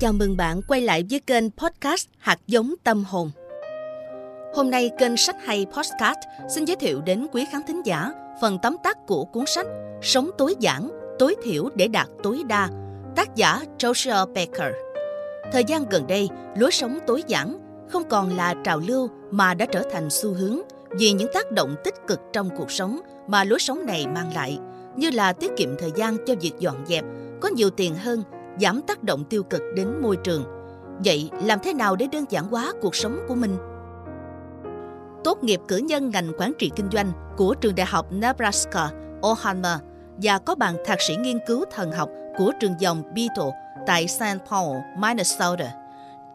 Chào mừng bạn quay lại với kênh podcast Hạt giống tâm hồn. Hôm nay kênh Sách hay Podcast xin giới thiệu đến quý khán thính giả phần tóm tắt của cuốn sách Sống tối giản, tối thiểu để đạt tối đa, tác giả Joshua Becker. Thời gian gần đây, lối sống tối giản không còn là trào lưu mà đã trở thành xu hướng vì những tác động tích cực trong cuộc sống mà lối sống này mang lại, như là tiết kiệm thời gian cho việc dọn dẹp, có nhiều tiền hơn giảm tác động tiêu cực đến môi trường. Vậy làm thế nào để đơn giản hóa cuộc sống của mình? Tốt nghiệp cử nhân ngành quản trị kinh doanh của trường đại học Nebraska, Omaha và có bằng thạc sĩ nghiên cứu thần học của trường dòng Beatle tại St. Paul, Minnesota.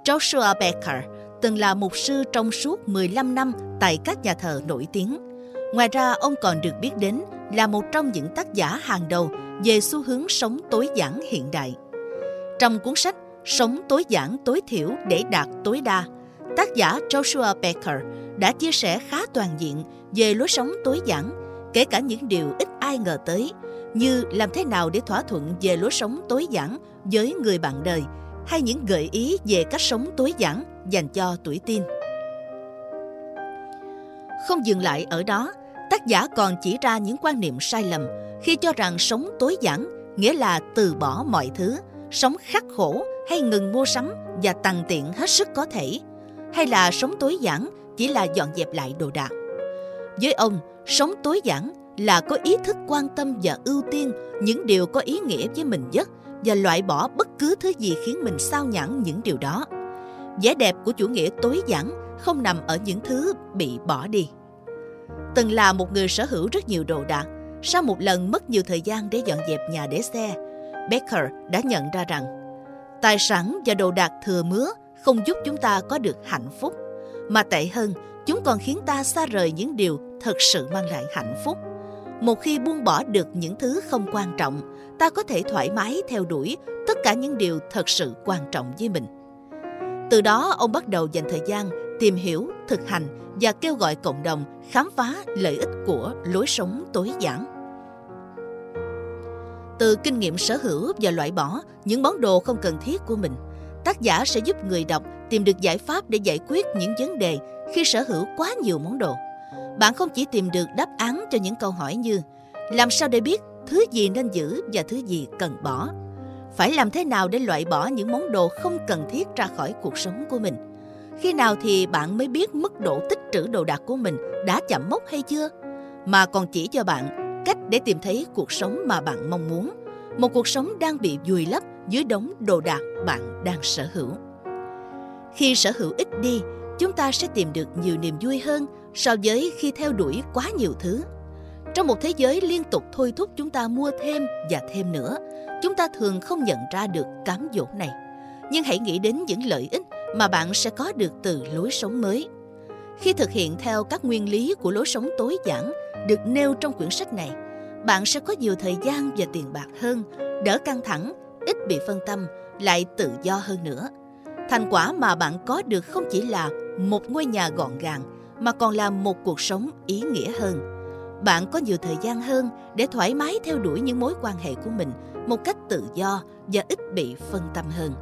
Joshua Becker từng là mục sư trong suốt 15 năm tại các nhà thờ nổi tiếng. Ngoài ra, ông còn được biết đến là một trong những tác giả hàng đầu về xu hướng sống tối giản hiện đại. Trong cuốn sách Sống tối giản tối thiểu để đạt tối đa, tác giả Joshua Becker đã chia sẻ khá toàn diện về lối sống tối giản, kể cả những điều ít ai ngờ tới, như làm thế nào để thỏa thuận về lối sống tối giản với người bạn đời, hay những gợi ý về cách sống tối giản dành cho tuổi teen. Không dừng lại ở đó, tác giả còn chỉ ra những quan niệm sai lầm khi cho rằng sống tối giản nghĩa là từ bỏ mọi thứ, sống khắc khổ hay ngừng mua sắm và tằn tiện hết sức có thể, hay là sống tối giản chỉ là dọn dẹp lại đồ đạc. Với ông, sống tối giản là có ý thức quan tâm và ưu tiên những điều có ý nghĩa với mình nhất và loại bỏ bất cứ thứ gì khiến mình sao nhãn những điều đó. Vẻ đẹp của chủ nghĩa tối giản không nằm ở những thứ bị bỏ đi. Từng là một người sở hữu rất nhiều đồ đạc, sau một lần mất nhiều thời gian để dọn dẹp nhà để xe, Becker đã nhận ra rằng tài sản và đồ đạc thừa mứa không giúp chúng ta có được hạnh phúc, mà tệ hơn, chúng còn khiến ta xa rời những điều thật sự mang lại hạnh phúc. Một khi buông bỏ được những thứ không quan trọng, ta có thể thoải mái theo đuổi tất cả những điều thật sự quan trọng với mình. Từ đó, ông bắt đầu dành thời gian tìm hiểu, thực hành và kêu gọi cộng đồng khám phá lợi ích của lối sống tối giản. Từ kinh nghiệm sở hữu và loại bỏ những món đồ không cần thiết của mình, tác giả sẽ giúp người đọc tìm được giải pháp để giải quyết những vấn đề khi sở hữu quá nhiều món đồ. Bạn không chỉ tìm được đáp án cho những câu hỏi như làm sao để biết thứ gì nên giữ và thứ gì cần bỏ. Phải làm thế nào để loại bỏ những món đồ không cần thiết ra khỏi cuộc sống của mình. Khi nào thì bạn mới biết mức độ tích trữ đồ đạc của mình đã chậm mốc hay chưa? Mà còn chỉ cho bạn cách để tìm thấy cuộc sống mà bạn mong muốn. Một cuộc sống đang bị vùi lấp dưới đống đồ đạc bạn đang sở hữu. Khi sở hữu ít đi, chúng ta sẽ tìm được nhiều niềm vui hơn so với khi theo đuổi quá nhiều thứ. Trong một thế giới liên tục thôi thúc chúng ta mua thêm và thêm nữa, chúng ta thường không nhận ra được cám dỗ này. Nhưng hãy nghĩ đến những lợi ích mà bạn sẽ có được từ lối sống mới. Khi thực hiện theo các nguyên lý của lối sống tối giản được nêu trong quyển sách này, bạn sẽ có nhiều thời gian và tiền bạc hơn, đỡ căng thẳng, ít bị phân tâm, lại tự do hơn nữa. Thành quả mà bạn có được không chỉ là một ngôi nhà gọn gàng, mà còn là một cuộc sống ý nghĩa hơn. Bạn có nhiều thời gian hơn để thoải mái theo đuổi những mối quan hệ của mình một cách tự do và ít bị phân tâm hơn.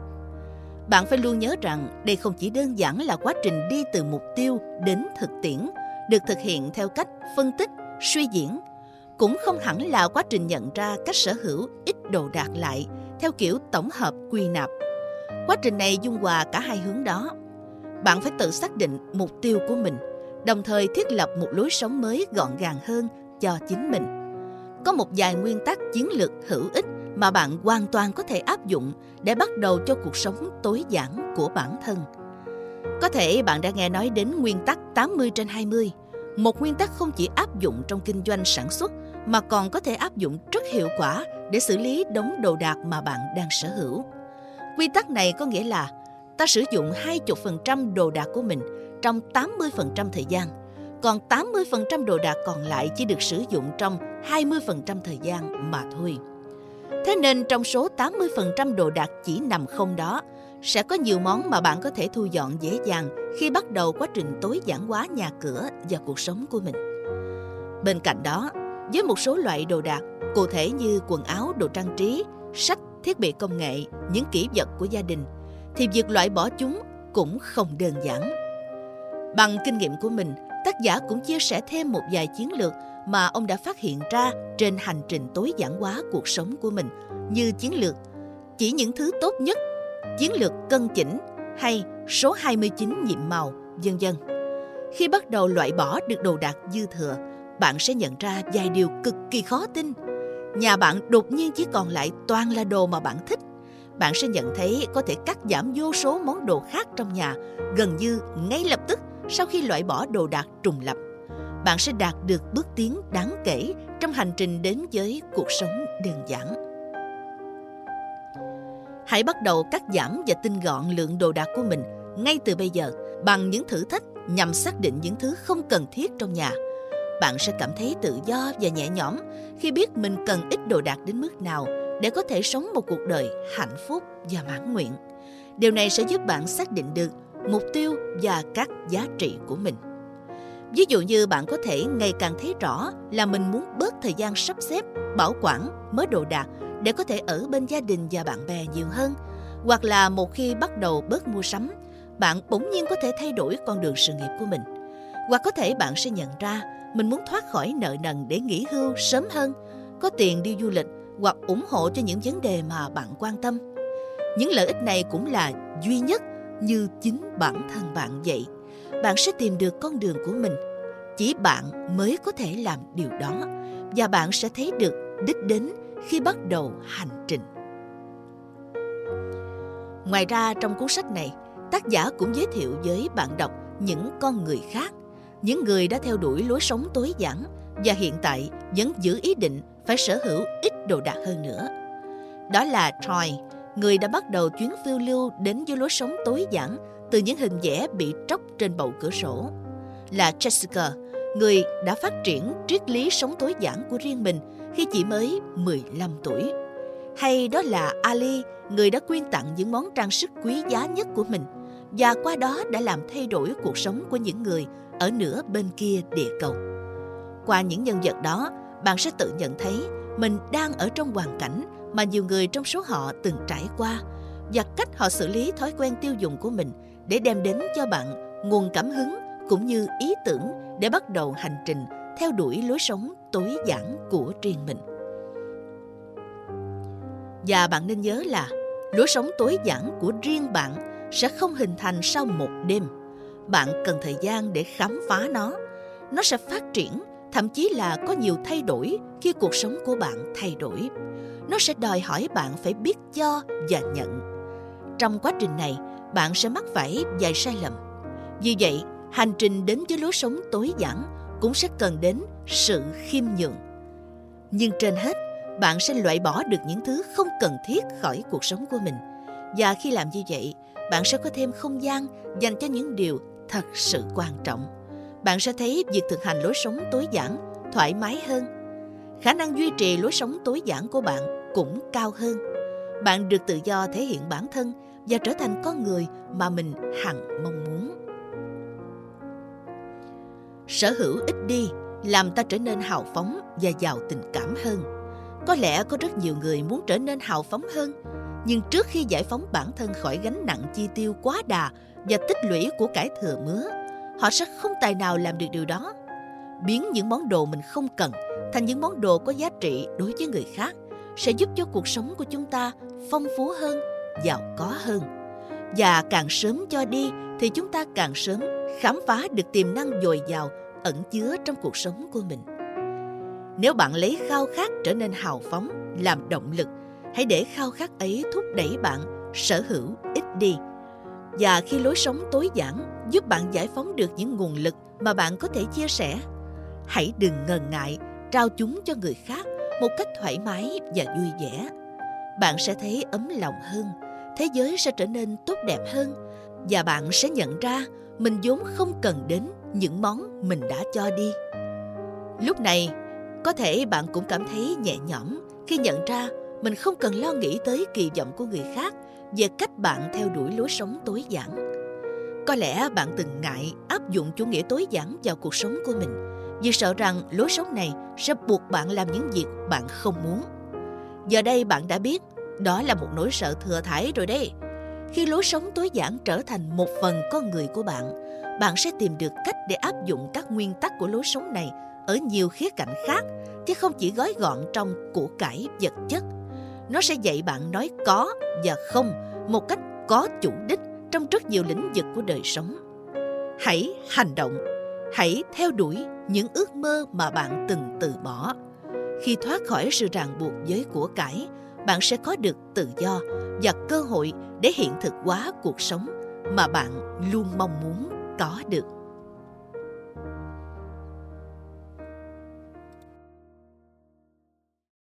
Bạn phải luôn nhớ rằng đây không chỉ đơn giản là quá trình đi từ mục tiêu đến thực tiễn, được thực hiện theo cách phân tích, suy diễn cũng không hẳn là quá trình nhận ra cách sở hữu ít đồ đạc lại theo kiểu tổng hợp quy nạp. Quá trình này dung hòa cả hai hướng đó. Bạn phải tự xác định mục tiêu của mình, đồng thời thiết lập một lối sống mới gọn gàng hơn cho chính mình. Có một vài nguyên tắc chiến lược hữu ích mà bạn hoàn toàn có thể áp dụng để bắt đầu cho cuộc sống tối giản của bản thân. Có thể bạn đã nghe nói đến nguyên tắc 80 trên 20, một nguyên tắc không chỉ áp dụng trong kinh doanh sản xuất mà còn có thể áp dụng rất hiệu quả để xử lý đống đồ đạc mà bạn đang sở hữu. Quy tắc này có nghĩa là ta sử dụng 20% đồ đạc của mình trong 80% thời gian, còn 80% đồ đạc còn lại chỉ được sử dụng trong 20% thời gian mà thôi. Thế nên trong số 80% đồ đạc chỉ nằm không đó, sẽ có nhiều món mà bạn có thể thu dọn dễ dàng khi bắt đầu quá trình tối giản hóa nhà cửa và cuộc sống của mình. Bên cạnh đó, với một số loại đồ đạc, cụ thể như quần áo, đồ trang trí, sách, thiết bị công nghệ, những kỷ vật của gia đình, thì việc loại bỏ chúng cũng không đơn giản. Bằng kinh nghiệm của mình, tác giả cũng chia sẻ thêm một vài chiến lược mà ông đã phát hiện ra trên hành trình tối giản hóa cuộc sống của mình như chiến lược chỉ những thứ tốt nhất, chiến lược cân chỉnh hay số 29 nhiệm màu, vân vân. Khi bắt đầu loại bỏ được đồ đạc dư thừa, bạn sẽ nhận ra vài điều cực kỳ khó tin. Nhà bạn đột nhiên chỉ còn lại toàn là đồ mà bạn thích. Bạn sẽ nhận thấy có thể cắt giảm vô số món đồ khác trong nhà gần như ngay lập tức sau khi loại bỏ đồ đạc trùng lập. Bạn sẽ đạt được bước tiến đáng kể trong hành trình đến với cuộc sống đơn giản. Hãy bắt đầu cắt giảm và tinh gọn lượng đồ đạc của mình ngay từ bây giờ bằng những thử thách nhằm xác định những thứ không cần thiết trong nhà. Bạn sẽ cảm thấy tự do và nhẹ nhõm khi biết mình cần ít đồ đạc đến mức nào để có thể sống một cuộc đời hạnh phúc và mãn nguyện. Điều này sẽ giúp bạn xác định được mục tiêu và các giá trị của mình. Ví dụ như bạn có thể ngày càng thấy rõ là mình muốn bớt thời gian sắp xếp, bảo quản, mới đồ đạc để có thể ở bên gia đình và bạn bè nhiều hơn. Hoặc là một khi bắt đầu bớt mua sắm, bạn bỗng nhiên có thể thay đổi con đường sự nghiệp của mình. Hoặc có thể bạn sẽ nhận ra mình muốn thoát khỏi nợ nần để nghỉ hưu sớm hơn, có tiền đi du lịch hoặc ủng hộ cho những vấn đề mà bạn quan tâm. Những lợi ích này cũng là duy nhất như chính bản thân bạn vậy. Bạn sẽ tìm được con đường của mình. Chỉ bạn mới có thể làm điều đó và bạn sẽ thấy được đích đến khi bắt đầu hành trình. Ngoài ra trong cuốn sách này, tác giả cũng giới thiệu với bạn đọc những con người khác, những người đã theo đuổi lối sống tối giản và hiện tại vẫn giữ ý định phải sở hữu ít đồ đạc hơn nữa. Đó là Troy, người đã bắt đầu chuyến phiêu lưu đến với lối sống tối giản từ những hình vẽ bị tróc trên bầu cửa sổ. Là Jessica, người đã phát triển triết lý sống tối giản của riêng mình khi chỉ mới 15 tuổi. Hay đó là Ali, người đã quyên tặng những món trang sức quý giá nhất của mình và qua đó đã làm thay đổi cuộc sống của những người ở nửa bên kia địa cầu. Qua những nhân vật đó, bạn sẽ tự nhận thấy mình đang ở trong hoàn cảnh mà nhiều người trong số họ từng trải qua và cách họ xử lý thói quen tiêu dùng của mình để đem đến cho bạn nguồn cảm hứng cũng như ý tưởng để bắt đầu hành trình theo đuổi lối sống tối giản của riêng mình. Và bạn nên nhớ là lối sống tối giản của riêng bạn sẽ không hình thành sau một đêm. Bạn cần thời gian để khám phá nó. Nó sẽ phát triển, thậm chí là có nhiều thay đổi khi cuộc sống của bạn thay đổi. Nó sẽ đòi hỏi bạn phải biết cho và nhận. Trong quá trình này, bạn sẽ mắc phải vài sai lầm. Vì vậy, hành trình đến với lối sống tối giản cũng sẽ cần đến sự khiêm nhường. Nhưng trên hết, bạn sẽ loại bỏ được những thứ không cần thiết khỏi cuộc sống của mình. Và khi làm như vậy, bạn sẽ có thêm không gian dành cho những điều thật sự quan trọng. Bạn sẽ thấy việc thực hành lối sống tối giản thoải mái hơn. Khả năng duy trì lối sống tối giản của bạn cũng cao hơn. Bạn được tự do thể hiện bản thân và trở thành con người mà mình hằng mong muốn sở hữu ít đi, làm ta trở nên hào phóng và giàu tình cảm hơn. Có lẽ có rất nhiều người muốn trở nên hào phóng hơn, nhưng trước khi giải phóng bản thân khỏi gánh nặng chi tiêu quá đà và tích lũy của cải thừa mứa họ sẽ không tài nào làm được điều đó. Biến những món đồ mình không cần thành những món đồ có giá trị đối với người khác sẽ giúp cho cuộc sống của chúng ta phong phú hơn, giàu có hơn. Và càng sớm cho đi thì chúng ta càng sớm khám phá được tiềm năng dồi dào ẩn chứa trong cuộc sống của mình. Nếu bạn lấy khao khát trở nên hào phóng làm động lực, hãy để khao khát ấy thúc đẩy bạn sở hữu ít đi. Và khi lối sống tối giản giúp bạn giải phóng được những nguồn lực mà bạn có thể chia sẻ, hãy đừng ngần ngại trao chúng cho người khác một cách thoải mái và vui vẻ. Bạn sẽ thấy ấm lòng hơn, thế giới sẽ trở nên tốt đẹp hơn và bạn sẽ nhận ra mình vốn không cần đến những món mình đã cho đi. Lúc này, có thể bạn cũng cảm thấy nhẹ nhõm khi nhận ra mình không cần lo nghĩ tới kỳ vọng của người khác về cách bạn theo đuổi lối sống tối giản. Có lẽ bạn từng ngại áp dụng chủ nghĩa tối giản vào cuộc sống của mình vì sợ rằng lối sống này sẽ buộc bạn làm những việc bạn không muốn. Giờ đây bạn đã biết đó là một nỗi sợ thừa thải rồi đấy khi lối sống tối giản trở thành một phần con người của bạn bạn sẽ tìm được cách để áp dụng các nguyên tắc của lối sống này ở nhiều khía cạnh khác, chứ không chỉ gói gọn trong của cải vật chất. Nó sẽ dạy bạn nói có và không một cách có chủ đích trong rất nhiều lĩnh vực của đời sống. Hãy hành động, hãy theo đuổi những ước mơ mà bạn từng từ bỏ. Khi thoát khỏi sự ràng buộc với của cải bạn sẽ có được tự do và cơ hội để hiện thực hóa cuộc sống mà bạn luôn mong muốn có được.